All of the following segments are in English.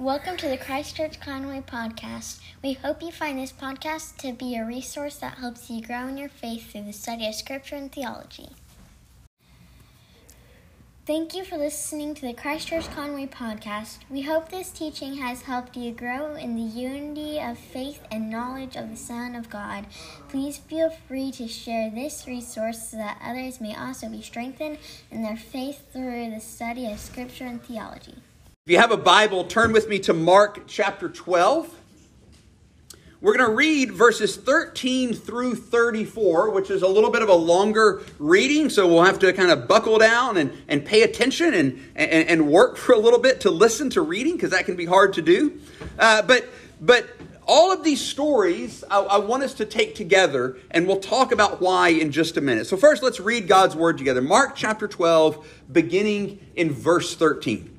Welcome to the Christchurch Conway podcast. We hope you find this podcast to be a resource that helps you grow in your faith through the study of Scripture and theology. Thank you for listening to the Christchurch Conway podcast. We hope this teaching has helped you grow in the unity of faith and knowledge of the Son of God. Please feel free to share this resource so that others may also be strengthened in their faith through the study of Scripture and theology. If you have a Bible, turn with me to Mark chapter 12. We're going to read verses 13 through 34, which is a little bit of a longer reading, so we'll have to kind of buckle down and, and pay attention and, and, and work for a little bit to listen to reading, because that can be hard to do. Uh, but, but all of these stories I, I want us to take together, and we'll talk about why in just a minute. So, first, let's read God's word together. Mark chapter 12, beginning in verse 13.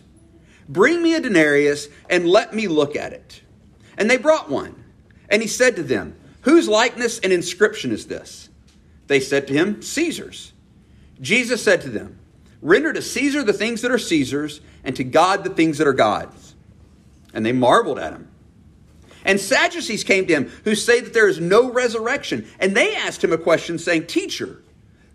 Bring me a denarius and let me look at it. And they brought one. And he said to them, Whose likeness and inscription is this? They said to him, Caesar's. Jesus said to them, Render to Caesar the things that are Caesar's, and to God the things that are God's. And they marveled at him. And Sadducees came to him, who say that there is no resurrection. And they asked him a question, saying, Teacher,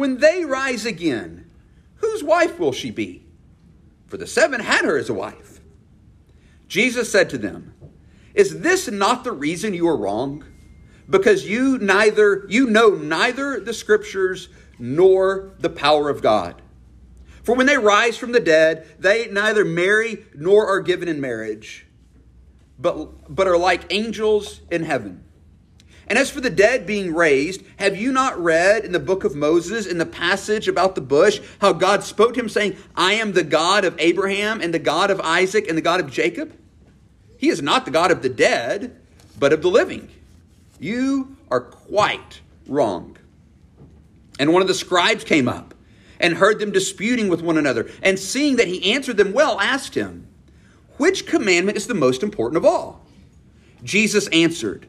when they rise again, whose wife will she be? For the seven had her as a wife. Jesus said to them, Is this not the reason you are wrong? Because you neither you know neither the scriptures nor the power of God. For when they rise from the dead, they neither marry nor are given in marriage, but, but are like angels in heaven. And as for the dead being raised, have you not read in the book of Moses, in the passage about the bush, how God spoke to him, saying, I am the God of Abraham and the God of Isaac and the God of Jacob? He is not the God of the dead, but of the living. You are quite wrong. And one of the scribes came up and heard them disputing with one another, and seeing that he answered them well, asked him, Which commandment is the most important of all? Jesus answered,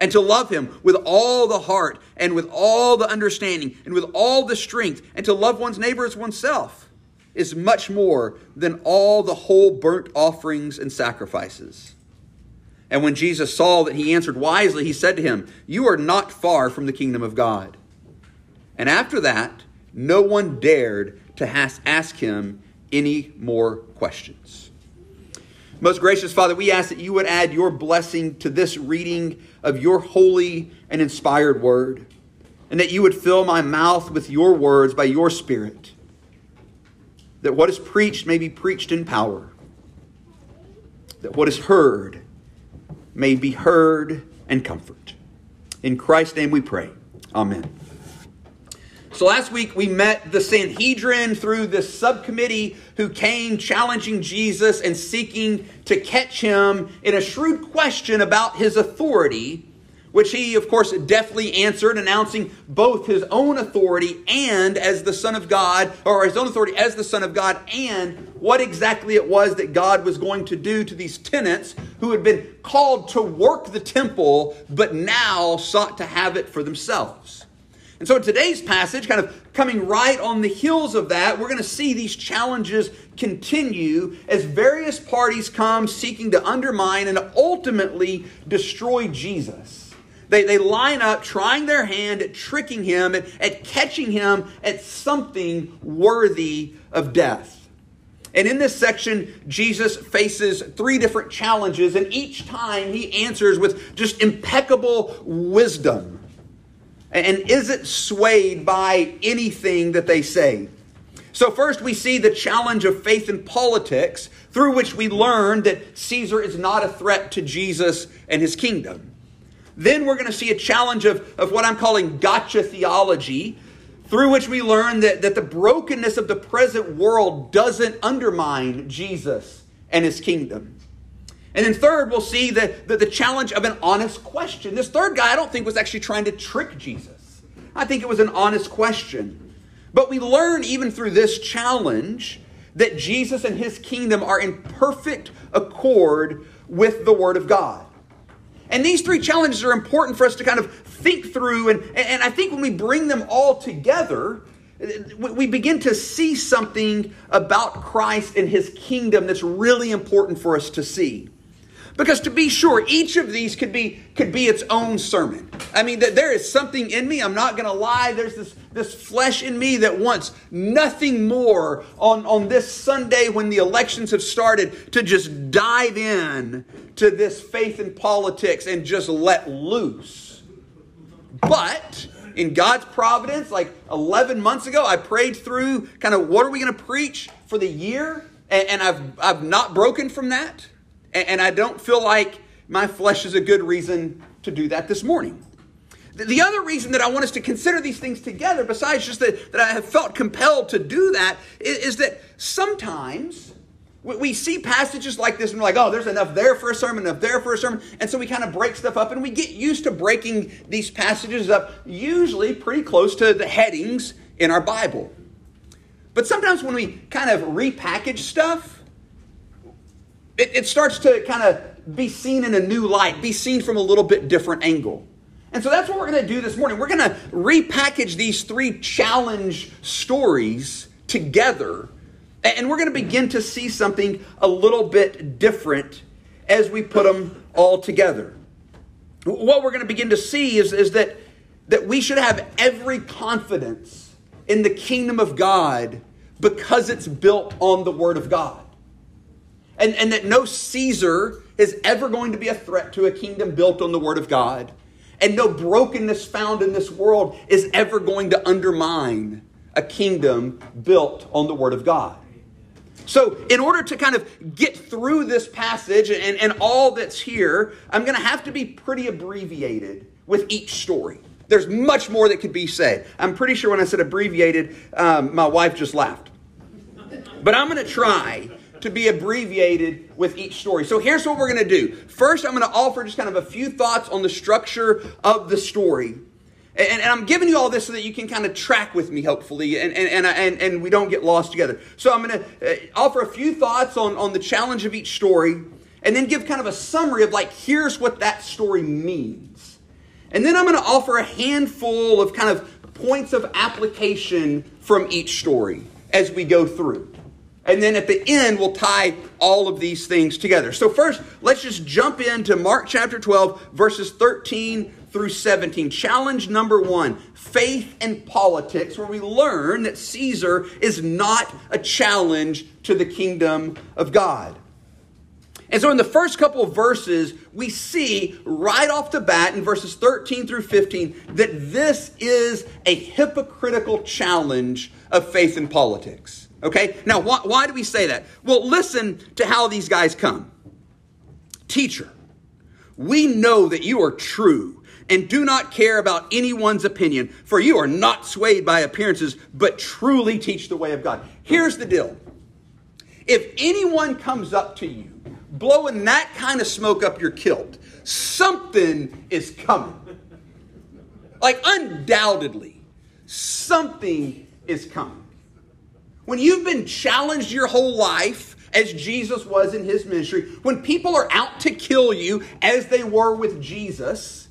and to love him with all the heart and with all the understanding and with all the strength and to love one's neighbor as oneself is much more than all the whole burnt offerings and sacrifices. And when Jesus saw that he answered wisely, he said to him, You are not far from the kingdom of God. And after that, no one dared to ask him any more questions. Most gracious Father, we ask that you would add your blessing to this reading of your holy and inspired word, and that you would fill my mouth with your words by your Spirit, that what is preached may be preached in power, that what is heard may be heard and comfort. In Christ's name we pray. Amen. So last week we met the Sanhedrin through this subcommittee who came challenging Jesus and seeking to catch him in a shrewd question about his authority which he, of course, deftly answered, announcing both his own authority and as the Son of God, or his own authority as the Son of God, and what exactly it was that God was going to do to these tenants who had been called to work the temple, but now sought to have it for themselves. And so in today's passage, kind of coming right on the heels of that, we're going to see these challenges continue as various parties come seeking to undermine and ultimately destroy Jesus. They, they line up trying their hand at tricking him, at, at catching him at something worthy of death. And in this section, Jesus faces three different challenges, and each time he answers with just impeccable wisdom and isn't swayed by anything that they say. So, first, we see the challenge of faith in politics, through which we learn that Caesar is not a threat to Jesus and his kingdom. Then we're going to see a challenge of, of what I'm calling gotcha theology, through which we learn that, that the brokenness of the present world doesn't undermine Jesus and his kingdom. And then third, we'll see the, the, the, challenge of an honest question. This third guy, I don't think, was actually trying to trick Jesus. I think it was an honest question. But we learn even through this challenge that Jesus and his kingdom are in perfect accord with the Word of God. And these three challenges are important for us to kind of think through. And, and I think when we bring them all together, we begin to see something about Christ and his kingdom that's really important for us to see. Because to be sure, each of these could be could be its own sermon. I mean, that there is something in me. I'm not going to lie. There's this this flesh in me that wants nothing more on on this Sunday when the elections have started to just dive in to this faith in politics and just let loose. But in God's providence, like 11 months ago, I prayed through kind of what are we going to preach for the year, and, and I've I've not broken from that and I don't feel like my flesh is a good reason to do that this morning. The other reason that I want us to consider these things together, besides just that, that I have felt compelled to do that, is, is that sometimes we see passages like this and we're like, oh, there's enough there for a sermon, enough there for a sermon. And so we kind of break stuff up and we get used to breaking these passages up, usually pretty close to the headings in our Bible. But sometimes when we kind of repackage stuff, it, it starts to kind of be seen in a new light, be seen from a little bit different angle. And so that's what we're going to do this morning. We're going to repackage these three challenge stories together, and we're going to begin to see something a little bit different as we put them all together. What we're going to begin to see is, is that, that we should have every confidence in the kingdom of God because it's built on the Word of God and, and that no Caesar is ever going to be a threat to a kingdom built on the Word of God. And no brokenness found in this world is ever going to undermine a kingdom built on the Word of God. So, in order to kind of get through this passage and, and all that's here, I'm going to have to be pretty abbreviated with each story. There's much more that could be said. I'm pretty sure when I said abbreviated, um, my wife just laughed. But I'm going to try to be abbreviated with each story. So here's what we're going to do. First, I'm going to offer just kind of a few thoughts on the structure of the story. And, and, I'm giving you all this so that you can kind of track with me, hopefully, and, and, and, and, we don't get lost together. So I'm going to uh, offer a few thoughts on, on the challenge of each story, and then give kind of a summary of like, here's what that story means. And then I'm going to offer a handful of kind of points of application from each story as we go through. And then at the end, we'll tie all of these things together. So, first, let's just jump into Mark chapter 12, verses 13 through 17. Challenge number one faith and politics, where we learn that Caesar is not a challenge to the kingdom of God. And so, in the first couple of verses, we see right off the bat in verses 13 through 15 that this is a hypocritical challenge of faith and politics. Okay? Now, why, why do we say that? Well, listen to how these guys come. Teacher, we know that you are true and do not care about anyone's opinion, for you are not swayed by appearances, but truly teach the way of God. Here's the deal if anyone comes up to you blowing that kind of smoke up your kilt, something is coming. Like, undoubtedly, something is coming. When you've been challenged your whole life, as Jesus was in his ministry, when people are out to kill you, as they were with Jesus,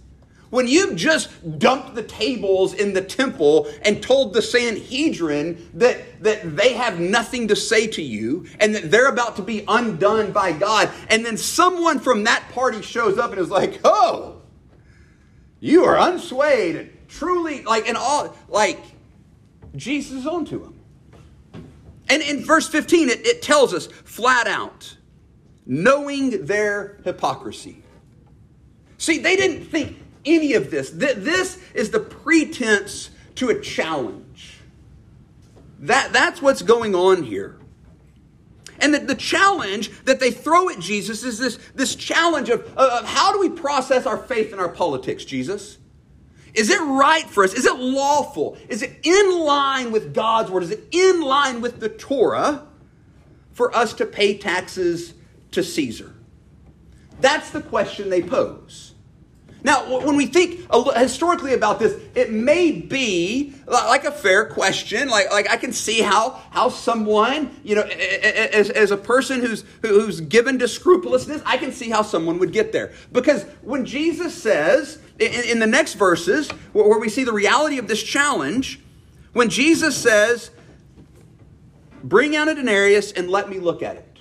when you've just dumped the tables in the temple and told the Sanhedrin that, that they have nothing to say to you and that they're about to be undone by God, and then someone from that party shows up and is like, oh, you are unswayed and truly, like, and all, like, Jesus is on to them. And in verse 15, it, it tells us flat out, knowing their hypocrisy. See, they didn't think any of this. This is the pretense to a challenge. That, that's what's going on here. And the, the challenge that they throw at Jesus is this, this challenge of, of how do we process our faith in our politics, Jesus? Is it right for us? Is it lawful? Is it in line with God's word? Is it in line with the Torah for us to pay taxes to Caesar? That's the question they pose. Now, when we think historically about this, it may be like a fair question. Like, like I can see how, how someone, you know, as, as a person who's, who's given to scrupulousness, I can see how someone would get there. Because when Jesus says in, in the next verses, where we see the reality of this challenge, when Jesus says, Bring out a denarius and let me look at it.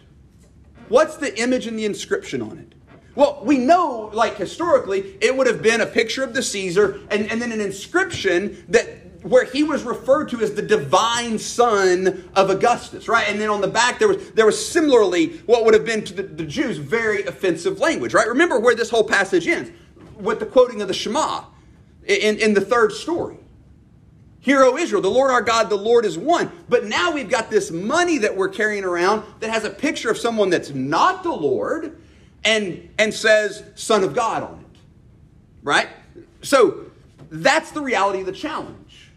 What's the image and the inscription on it? Well, we know, like historically, it would have been a picture of the Caesar and, and then an inscription that where he was referred to as the divine son of Augustus, right? And then on the back there was there was similarly what would have been to the, the Jews very offensive language, right? Remember where this whole passage ends with the quoting of the Shema in, in the third story. Hear, O Israel, the Lord our God, the Lord is one. But now we've got this money that we're carrying around that has a picture of someone that's not the Lord and, and says Son of God on it. Right? So that's the reality of the challenge.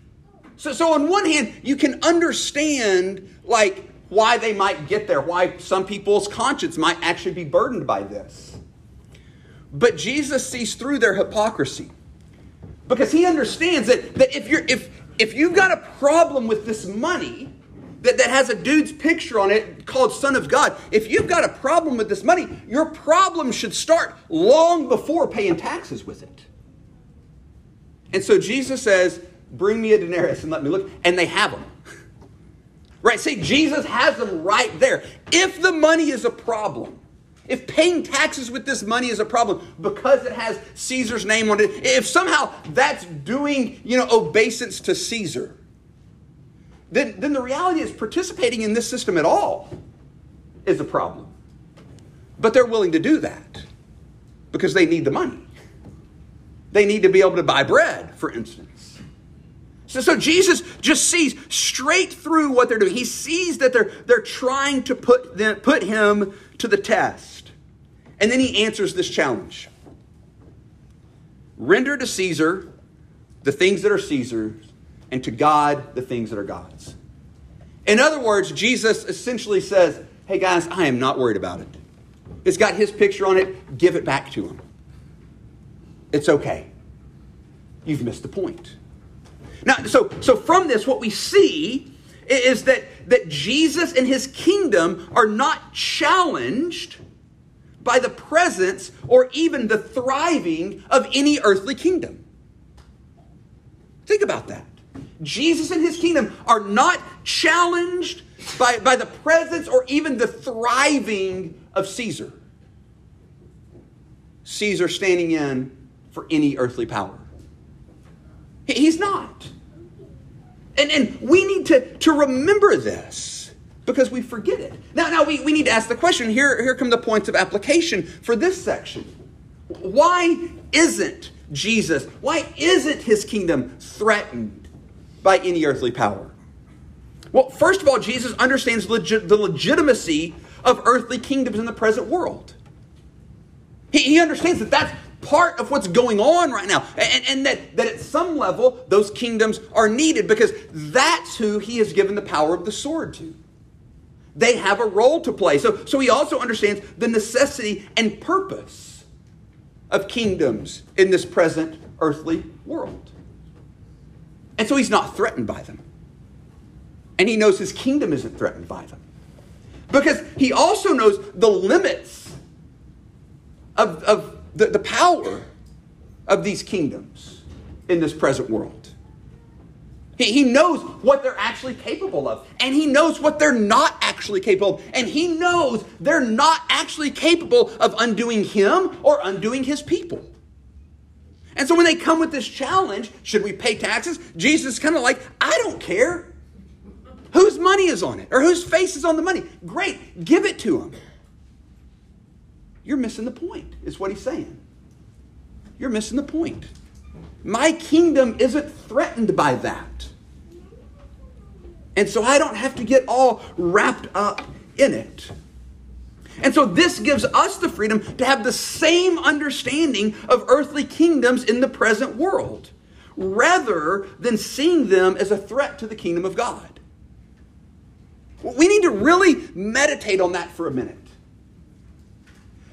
So, so on one hand, you can understand like why they might get there, why some people's conscience might actually be burdened by this. But Jesus sees through their hypocrisy. Because he understands that, that if you're if if you've got a problem with this money, that, that has a dude's picture on it called Son of God. If you've got a problem with this money, your problem should start long before paying taxes with it. And so Jesus says, Bring me a denarius and let me look. And they have them. Right? See, Jesus has them right there. If the money is a problem, if paying taxes with this money is a problem because it has Caesar's name on it, if somehow that's doing, you know, obeisance to Caesar, then, then the reality is participating in this system at all is a problem. But they're willing to do that because they need the money. They need to be able to buy bread, for instance. So, so Jesus just sees straight through what they're doing. He sees that they're, they're trying to put, them, put him to the test. And then he answers this challenge Render to Caesar the things that are Caesar's, and to God the things that are God's. In other words, Jesus essentially says, Hey guys, I am not worried about it. It's got his picture on it, give it back to him. It's okay. You've missed the point. Now, so, so from this, what we see is that, that Jesus and his kingdom are not challenged by the presence or even the thriving of any earthly kingdom. Think about that. Jesus and his kingdom are not challenged by, by the presence or even the thriving of Caesar. Caesar standing in for any earthly power. He's not. And, and we need to, to remember this because we forget it. Now, now we, we need to ask the question here, here come the points of application for this section. Why isn't Jesus, why isn't his kingdom threatened by any earthly power? Well, first of all, Jesus understands legi- the legitimacy of earthly kingdoms in the present world. He, he understands that that's part of what's going on right now. And, and, that, that at some level, those kingdoms are needed because that's who he has given the power of the sword to. They have a role to play. So, so he also understands the necessity and purpose of kingdoms in this present earthly world. And so he's not threatened by them. And he knows his kingdom isn't threatened by them. Because he also knows the limits of, of the, the power of these kingdoms in this present world. He, he knows what they're actually capable of, and he knows what they're not actually capable of, and he knows they're not actually capable of undoing him or undoing his people. And so when they come with this challenge, should we pay taxes? Jesus is kind of like, I don't care. Whose money is on it or whose face is on the money? Great, give it to them. You're missing the point, is what he's saying. You're missing the point. My kingdom isn't threatened by that. And so I don't have to get all wrapped up in it. And so this gives us the freedom to have the same understanding of earthly kingdoms in the present world, rather than seeing them as a threat to the kingdom of God. We need to really meditate on that for a minute.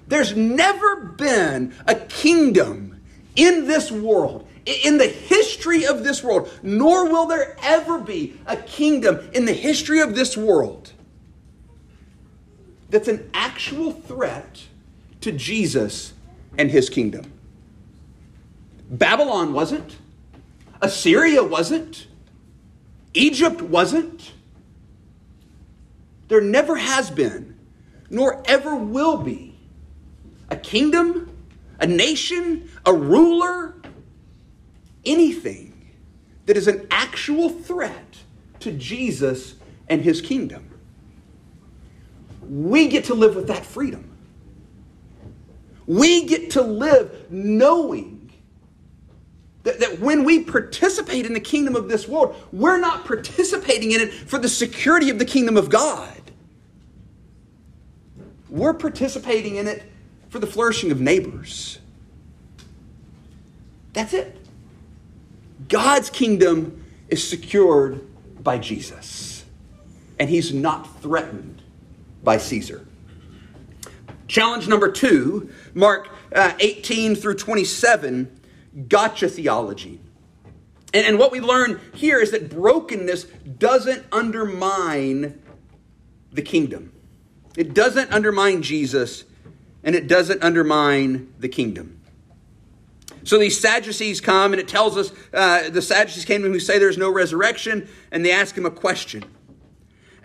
There's never been a kingdom in this world, in the history of this world, nor will there ever be a kingdom in the history of this world that's an actual threat to Jesus and his kingdom. Babylon wasn't, Assyria wasn't, Egypt wasn't. There never has been, nor ever will be, a kingdom, a nation, a ruler, anything that is an actual threat to Jesus and his kingdom. We get to live with that freedom. We get to live knowing that, that when we participate in the kingdom of this world, we're not participating in it for the security of the kingdom of God. We're participating in it for the flourishing of neighbors. That's it. God's kingdom is secured by Jesus, and he's not threatened by Caesar. Challenge number two, Mark uh, 18 through 27, gotcha theology. And, and what we learn here is that brokenness doesn't undermine the kingdom, it doesn't undermine Jesus, and it doesn't undermine the kingdom. So these Sadducees come, and it tells us uh, the Sadducees came to him who say there's no resurrection, and they ask him a question.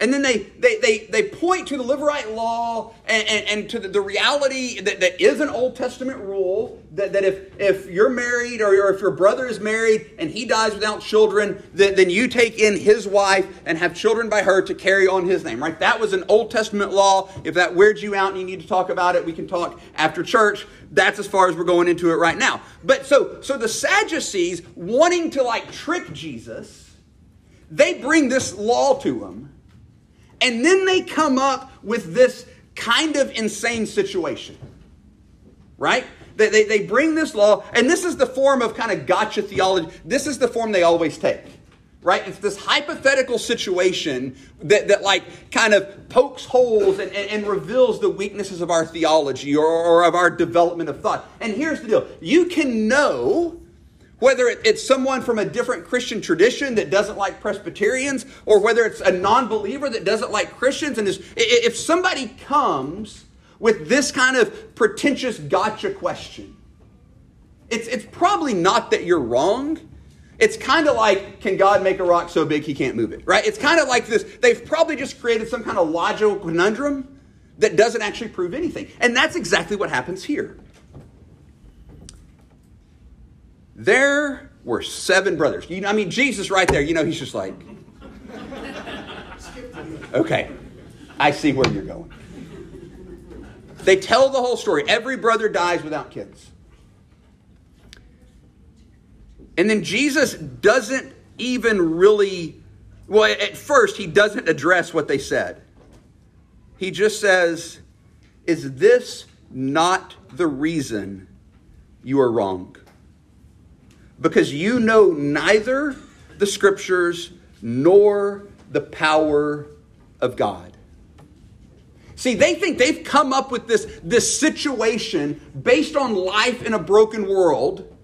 And then they, they, they, they point to the Levirate law and, and, and to the, the, reality that, that is an Old Testament rule that, that if, if you're married or, or if your brother is married and he dies without children, then, then you take in his wife and have children by her to carry on his name, right? That was an Old Testament law. If that weirds you out and you need to talk about it, we can talk after church. That's as far as we're going into it right now. But so, so the Sadducees wanting to like trick Jesus, they bring this law to him and then they come up with this kind of insane situation. Right? They, they, they bring this law, and this is the form of kind of gotcha theology. This is the form they always take. Right? It's this hypothetical situation that, that like kind of pokes holes and, and, and reveals the weaknesses of our theology or, or of our development of thought. And here's the deal you can know whether it's someone from a different Christian tradition that doesn't like Presbyterians, or whether it's a non believer that doesn't like Christians, and is, if somebody comes with this kind of pretentious gotcha question, it's, it's probably not that you're wrong. It's kind of like, can God make a rock so big he can't move it? Right? It's kind of like this. They've probably just created some kind of logical conundrum that doesn't actually prove anything. And that's exactly what happens here. There were seven brothers. You I mean, Jesus right there, you know, he's just like, okay, I see where you're going. They tell the whole story. Every brother dies without kids. And then Jesus doesn't even really, well, at first, he doesn't address what they said. He just says, Is this not the reason you are wrong? Because you know neither the scriptures nor the power of God. See, they think they've come up with this, this situation based on life in a broken world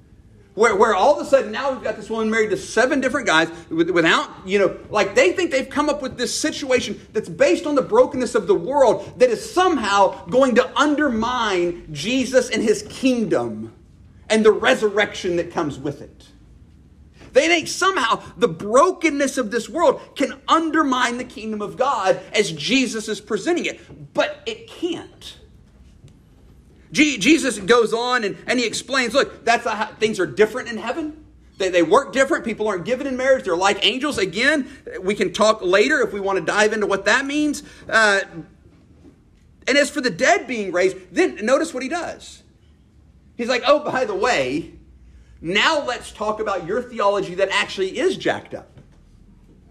where, where all of a sudden now we've got this woman married to seven different guys without, you know, like they think they've come up with this situation that's based on the brokenness of the world that is somehow going to undermine Jesus and his kingdom and the resurrection that comes with it. They think somehow the brokenness of this world can undermine the kingdom of God as Jesus is presenting it, but it can't. Jesus goes on and, and he explains look, that's how things are different in heaven. They, they work different. People aren't given in marriage. They're like angels. Again, we can talk later if we want to dive into what that means. Uh, and as for the dead being raised, then notice what he does. He's like, oh, by the way, now let's talk about your theology that actually is jacked up.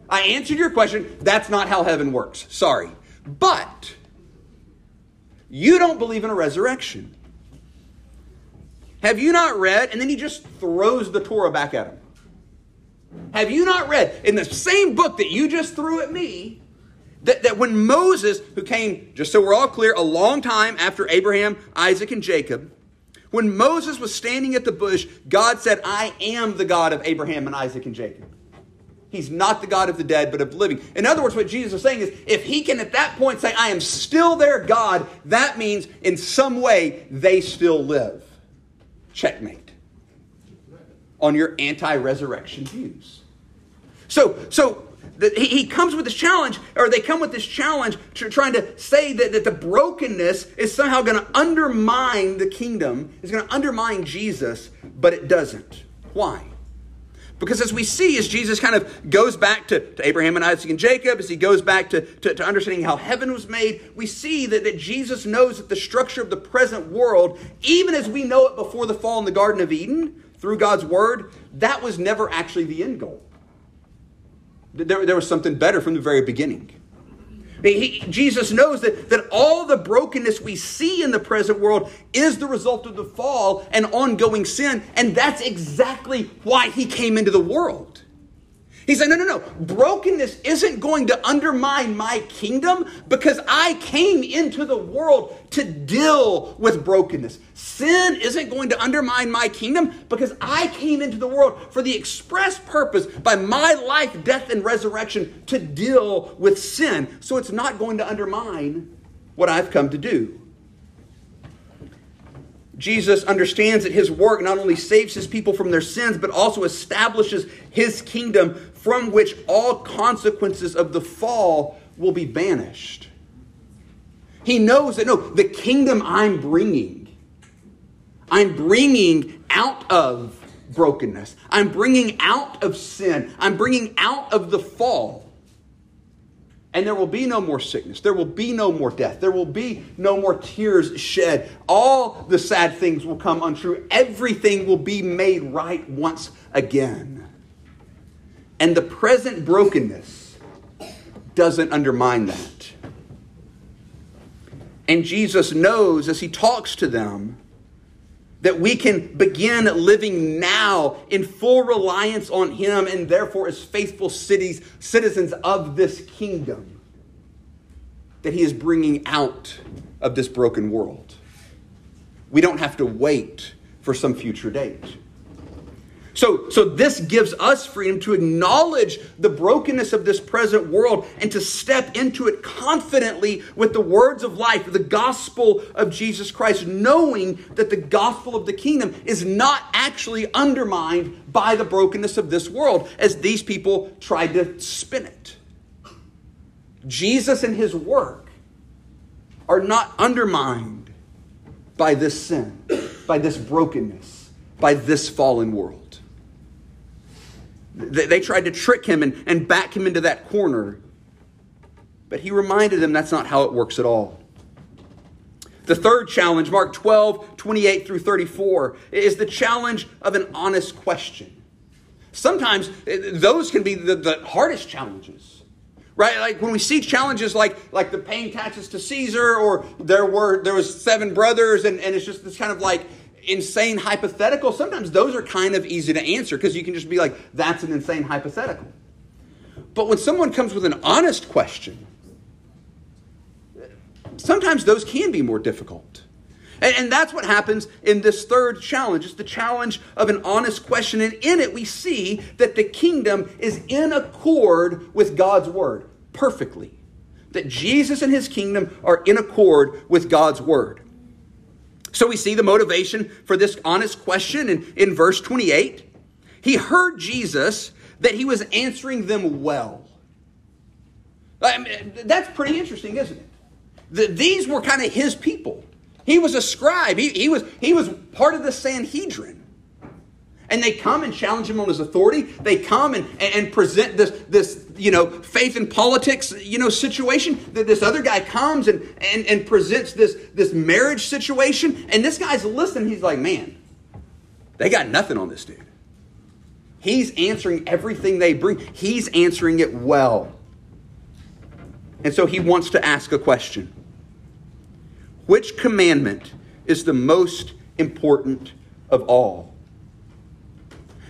I answered your question. That's not how heaven works. Sorry. But you don't believe in a resurrection. Have you not read? And then he just throws the Torah back at him. Have you not read in the same book that you just threw at me that, that when Moses, who came, just so we're all clear, a long time after Abraham, Isaac, and Jacob, when Moses was standing at the bush, God said, I am the God of Abraham and Isaac and Jacob. He's not the God of the dead, but of the living. In other words, what Jesus is saying is if he can at that point say, I am still their God, that means in some way they still live. Checkmate on your anti resurrection views. So, so he, comes with this challenge, or they come with this challenge to, trying to say that, that the brokenness is somehow going to undermine the kingdom, is going to undermine Jesus, but it doesn't. Why? Because as we see, as Jesus kind of goes back to, to Abraham and Isaac and Jacob, as he goes back to, to, to understanding how heaven was made, we see that, that Jesus knows that the structure of the present world, even as we know it before the fall in the Garden of Eden, through God's word, that was never actually the end goal. There, there was something better from the very beginning. He, Jesus knows that, that all the brokenness we see in the present world is the result of the fall and ongoing sin, and that's exactly why he came into the world. He said, No, no, no. Brokenness isn't going to undermine my kingdom because I came into the world to deal with brokenness. Sin isn't going to undermine my kingdom because I came into the world for the express purpose by my life, death, and resurrection to deal with sin. So it's not going to undermine what I've come to do. Jesus understands that his work not only saves his people from their sins, but also establishes his kingdom from which all consequences of the fall will be banished. He knows that, no, the kingdom I'm bringing, I'm bringing out of brokenness. I'm bringing out of sin. I'm bringing out of the fall. And there will be no more sickness. There will be no more death. There will be no more tears shed. All the sad things will come untrue. Everything will be made right once again. And the present brokenness doesn't undermine that. And Jesus knows as he talks to them that we can begin living now in full reliance on him and therefore as faithful cities, citizens of this kingdom that he is bringing out of this broken world. We don't have to wait for some future date. So, so this gives us freedom to acknowledge the brokenness of this present world and to step into it confidently with the words of life, the gospel of Jesus Christ, knowing that the gospel of the kingdom is not actually undermined by the brokenness of this world, as these people tried to spin it. Jesus and his work are not undermined by this sin, by this brokenness, by this fallen world. They, tried to trick him and, and back him into that corner. But he reminded them that's not how it works at all. The third challenge, Mark 12, 28 through 34, is the challenge of an honest question. Sometimes eh, those can be the, the hardest challenges. Right? Like when we see challenges like, like the paying taxes to Caesar, or there were there was seven brothers, and, and it's just this kind of like insane hypothetical, sometimes those are kind of easy to answer because you can just be like, that's an insane hypothetical. But when someone comes with an honest question, sometimes those can be more difficult. And, and, that's what happens in this third challenge. It's the challenge of an honest question. And in it, we see that the kingdom is in accord with God's word perfectly. That Jesus and his kingdom are in accord with God's word. So we see the motivation for this honest question in, in verse 28. He heard Jesus that he was answering them well. I mean, that's pretty interesting, isn't it? The, these were kind of his people. He was a scribe. He, he, was, he was part of the Sanhedrin. And they come and challenge him on his authority. They come and, and present this, this, you know, faith in politics, you know, situation. That this other guy comes and, and, and presents this, this marriage situation. And this guy's listening. He's like, man, they got nothing on this dude. He's answering everything they bring. He's answering it well. And so he wants to ask a question Which commandment is the most important of all?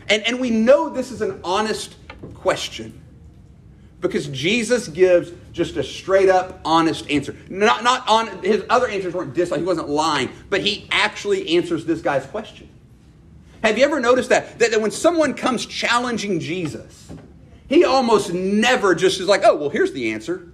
And, and we know this is an honest question because Jesus gives just a straight up honest answer. Not, not on his other answers weren't dishonest, he wasn't lying, but he actually answers this guy's question. Have you ever noticed that? That, that when someone comes challenging Jesus, he almost never just is like, oh, well, here's the answer.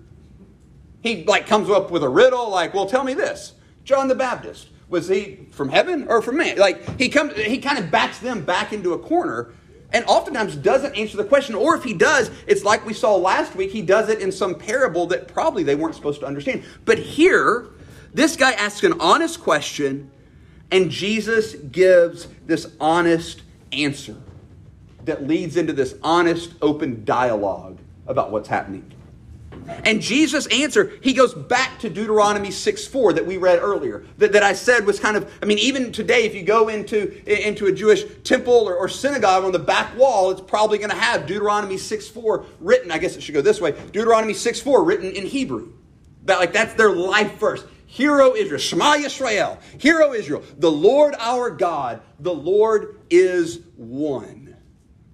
He like comes up with a riddle, like, well, tell me this. John the Baptist, was he from heaven or from man? Like he comes he kind of backs them back into a corner and oftentimes doesn't answer the question. Or if he does, it's like we saw last week, he does it in some parable that probably they weren't supposed to understand. But here, this guy asks an honest question, and Jesus gives this honest answer that leads into this honest, open dialogue about what's happening. And Jesus' answer, he goes back to Deuteronomy 6 4 that we read earlier, that, that I said was kind of, I mean, even today, if you go into, into a Jewish temple or, or synagogue on the back wall, it's probably going to have Deuteronomy 6 4 written. I guess it should go this way Deuteronomy 6 4 written in Hebrew. That, like, that's their life verse. Hero Israel, Shema Yisrael, Hero Israel, the Lord our God, the Lord is one.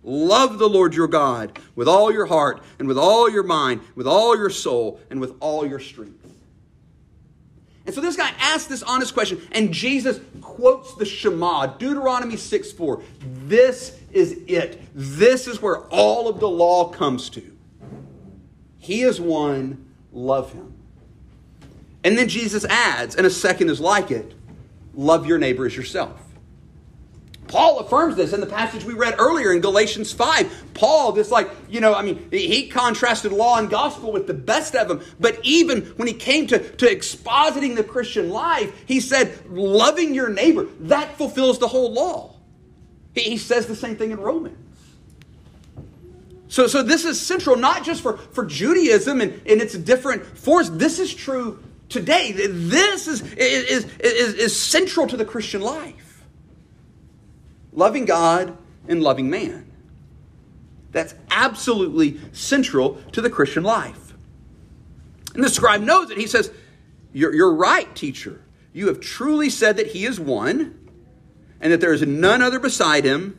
Love the Lord your God with all your heart and with all your mind, with all your soul, and with all your strength. And so this guy asks this honest question, and Jesus quotes the Shema, Deuteronomy 6 4. This is it. This is where all of the law comes to. He is one, love him. And then Jesus adds, and a second is like it love your neighbor as yourself. Paul affirms this in the passage we read earlier in Galatians 5. Paul, this like, you know, I mean, he contrasted law and gospel with the best of them. But even when he came to, to expositing the Christian life, he said, loving your neighbor, that fulfills the whole law. He, he says the same thing in Romans. So, so this is central not just for, for Judaism and, and its different forms. This is true today. This is, is, is, is central to the Christian life loving God and loving man. That's absolutely central to the Christian life. And the scribe knows it. He says, You're, you're right, teacher. You have truly said that he is one, and that there is none other beside him,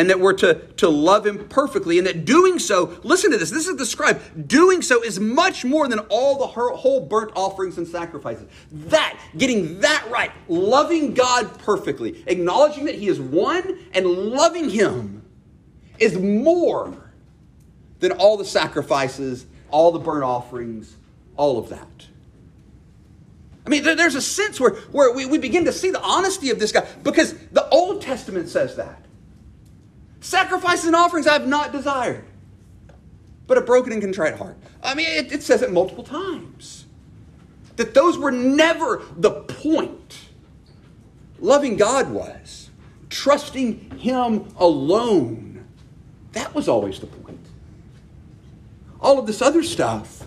and that we're to, to love him perfectly, and that doing so, listen to this, this is the scribe, doing so is much more than all the whole burnt offerings and sacrifices. That, getting that right, loving God perfectly, acknowledging that he is one, and loving him is more than all the sacrifices, all the burnt offerings, all of that. I mean, there's a sense where, where we, we begin to see the honesty of this guy because the Old Testament says that. Sacrifices and offerings I have not desired, but a broken and contrite heart. I mean, it, it says it multiple times. That those were never the point. Loving God was. Trusting Him alone. That was always the point. All of this other stuff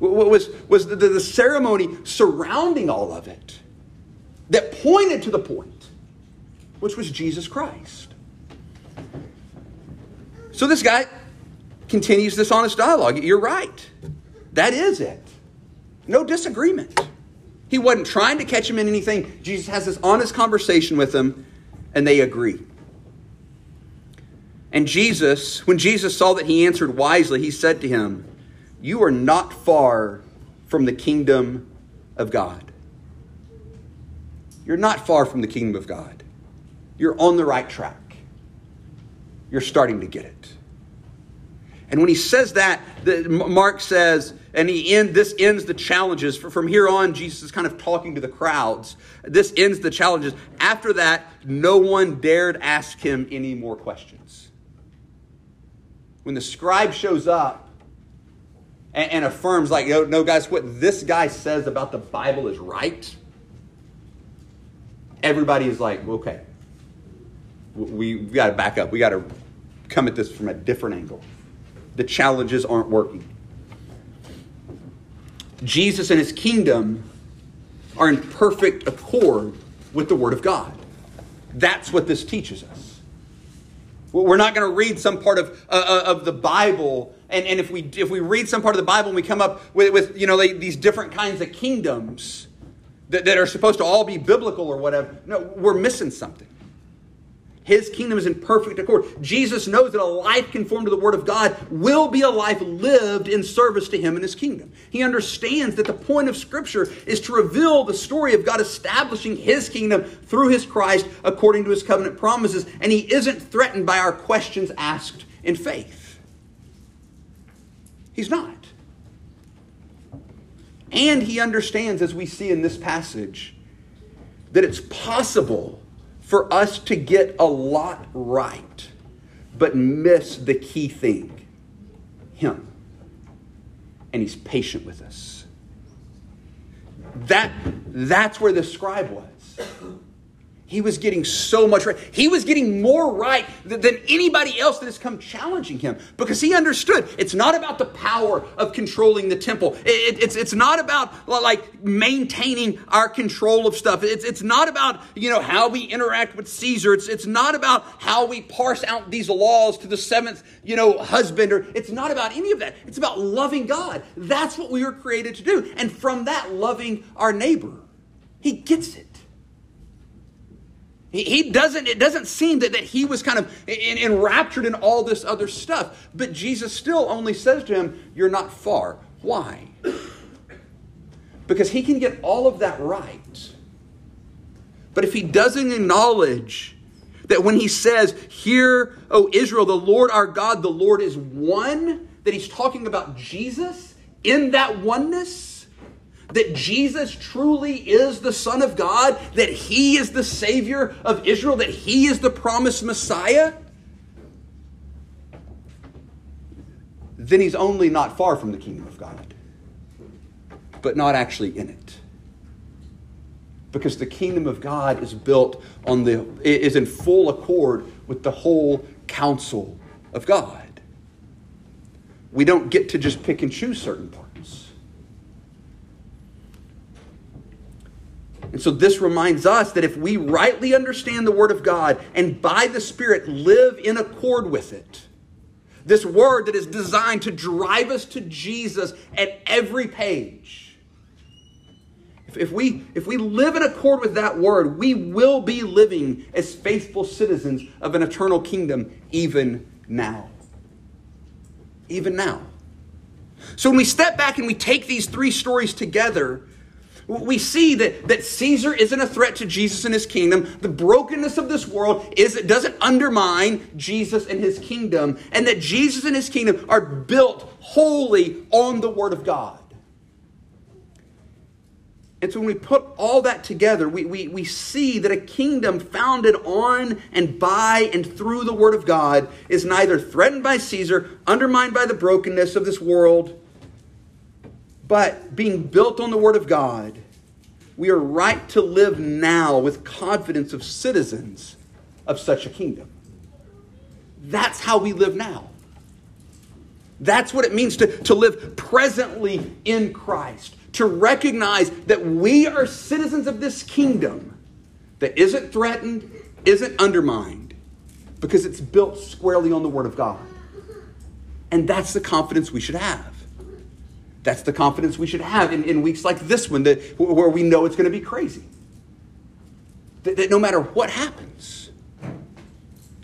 was, was the, the ceremony surrounding all of it that pointed to the point, which was Jesus Christ. So this guy continues this honest dialogue. You're right. That is it. No disagreement. He wasn't trying to catch him in anything. Jesus has this honest conversation with him, and they agree. And Jesus, when Jesus saw that he answered wisely, he said to him, You are not far from the kingdom of God. You're not far from the kingdom of God. You're on the right track. You're starting to get it. And when he says that, the, Mark says, and he end, this ends the challenges. From here on, Jesus is kind of talking to the crowds. This ends the challenges. After that, no one dared ask him any more questions. When the scribe shows up and, and affirms, like, no, no, guys, what this guy says about the Bible is right, everybody is like, okay, we, we got to back up. We got to come at this from a different angle. The challenges aren't working. Jesus and his kingdom are in perfect accord with the Word of God. That's what this teaches us. We're not going to read some part of, uh, of the Bible, and, and if, we, if we read some part of the Bible and we come up with, with you know, like these different kinds of kingdoms that, that are supposed to all be biblical or whatever, no, we're missing something. His kingdom is in perfect accord. Jesus knows that a life conformed to the Word of God will be a life lived in service to Him and His kingdom. He understands that the point of Scripture is to reveal the story of God establishing His kingdom through His Christ according to His covenant promises, and He isn't threatened by our questions asked in faith. He's not. And He understands, as we see in this passage, that it's possible for us to get a lot right, but miss the key thing Him. And He's patient with us. That, that's where the scribe was. He was getting so much right. He was getting more right than anybody else that has come challenging him because he understood it's not about the power of controlling the temple. It, it's, it's not about like maintaining our control of stuff. It's, it's not about, you know, how we interact with Caesar. It's, it's not about how we parse out these laws to the seventh, you know, husband. Or it's not about any of that. It's about loving God. That's what we were created to do. And from that, loving our neighbor. He gets it. He, doesn't, it doesn't seem that, that he was kind of enraptured in all this other stuff. But Jesus still only says to him, You're not far. Why? Because he can get all of that right. But if he doesn't acknowledge that when he says, Hear, O Israel, the Lord our God, the Lord is one, that he's talking about Jesus in that oneness, that Jesus truly is the Son of God, that He is the Savior of Israel, that He is the promised Messiah, then He's only not far from the kingdom of God, but not actually in it. Because the kingdom of God is built on the, is in full accord with the whole counsel of God. We don't get to just pick and choose certain parts. And so this reminds us that if we rightly understand the Word of God and by the Spirit live in accord with it, this Word that is designed to drive us to Jesus at every page, if, we, if we live in accord with that Word, we will be living as faithful citizens of an eternal kingdom even now. Even now. So when we step back and we take these three stories together, we see that, that Caesar isn't a threat to Jesus and his kingdom. The brokenness of this world is it doesn't undermine Jesus and his kingdom, and that Jesus and his kingdom are built wholly on the Word of God. And so when we put all that together, we, we, we see that a kingdom founded on and by and through the Word of God is neither threatened by Caesar, undermined by the brokenness of this world, but being built on the Word of God, we are right to live now with confidence of citizens of such a kingdom. That's how we live now. That's what it means to, to live presently in Christ, to recognize that we are citizens of this kingdom that isn't threatened, isn't undermined, because it's built squarely on the Word of God. And that's the confidence we should have. That's the confidence we should have in, in weeks like this one, that, where we know it's going to be crazy. That, that no matter what happens,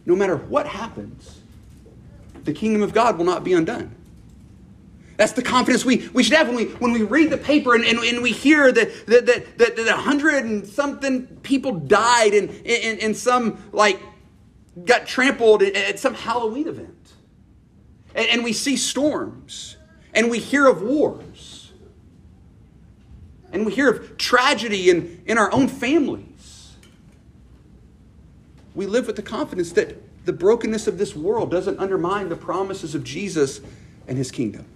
no matter what happens, the kingdom of God will not be undone. That's the confidence we, we should have when we, when we read the paper and, and, and we hear that, that, that, that, that 100 and something people died and, in, in some, like, got trampled at some Halloween event. And, and we see storms and we hear of wars and we hear of tragedy in, in our own families. We live with the confidence that the brokenness of this world doesn't undermine the promises of Jesus and his kingdom.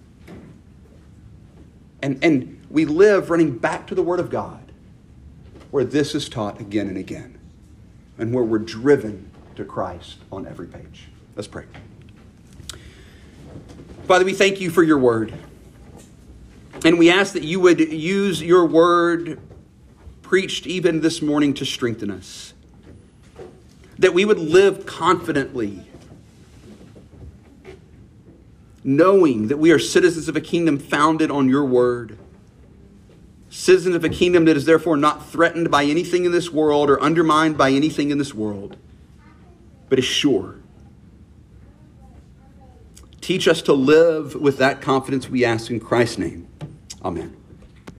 And, and we live running back to the Word of God, where this is taught again and again, and where we're driven to Christ on every page. Let's pray. Father, we thank you for your Word. And we ask that you would use your Word preached even this morning to strengthen us. That we would live confidently knowing that we are citizens of a kingdom founded on your word, citizens of a kingdom that is therefore not threatened by anything in this world or undermined by anything in this world, but is sure. Teach us to live with that confidence we ask in Christ's name. Amen.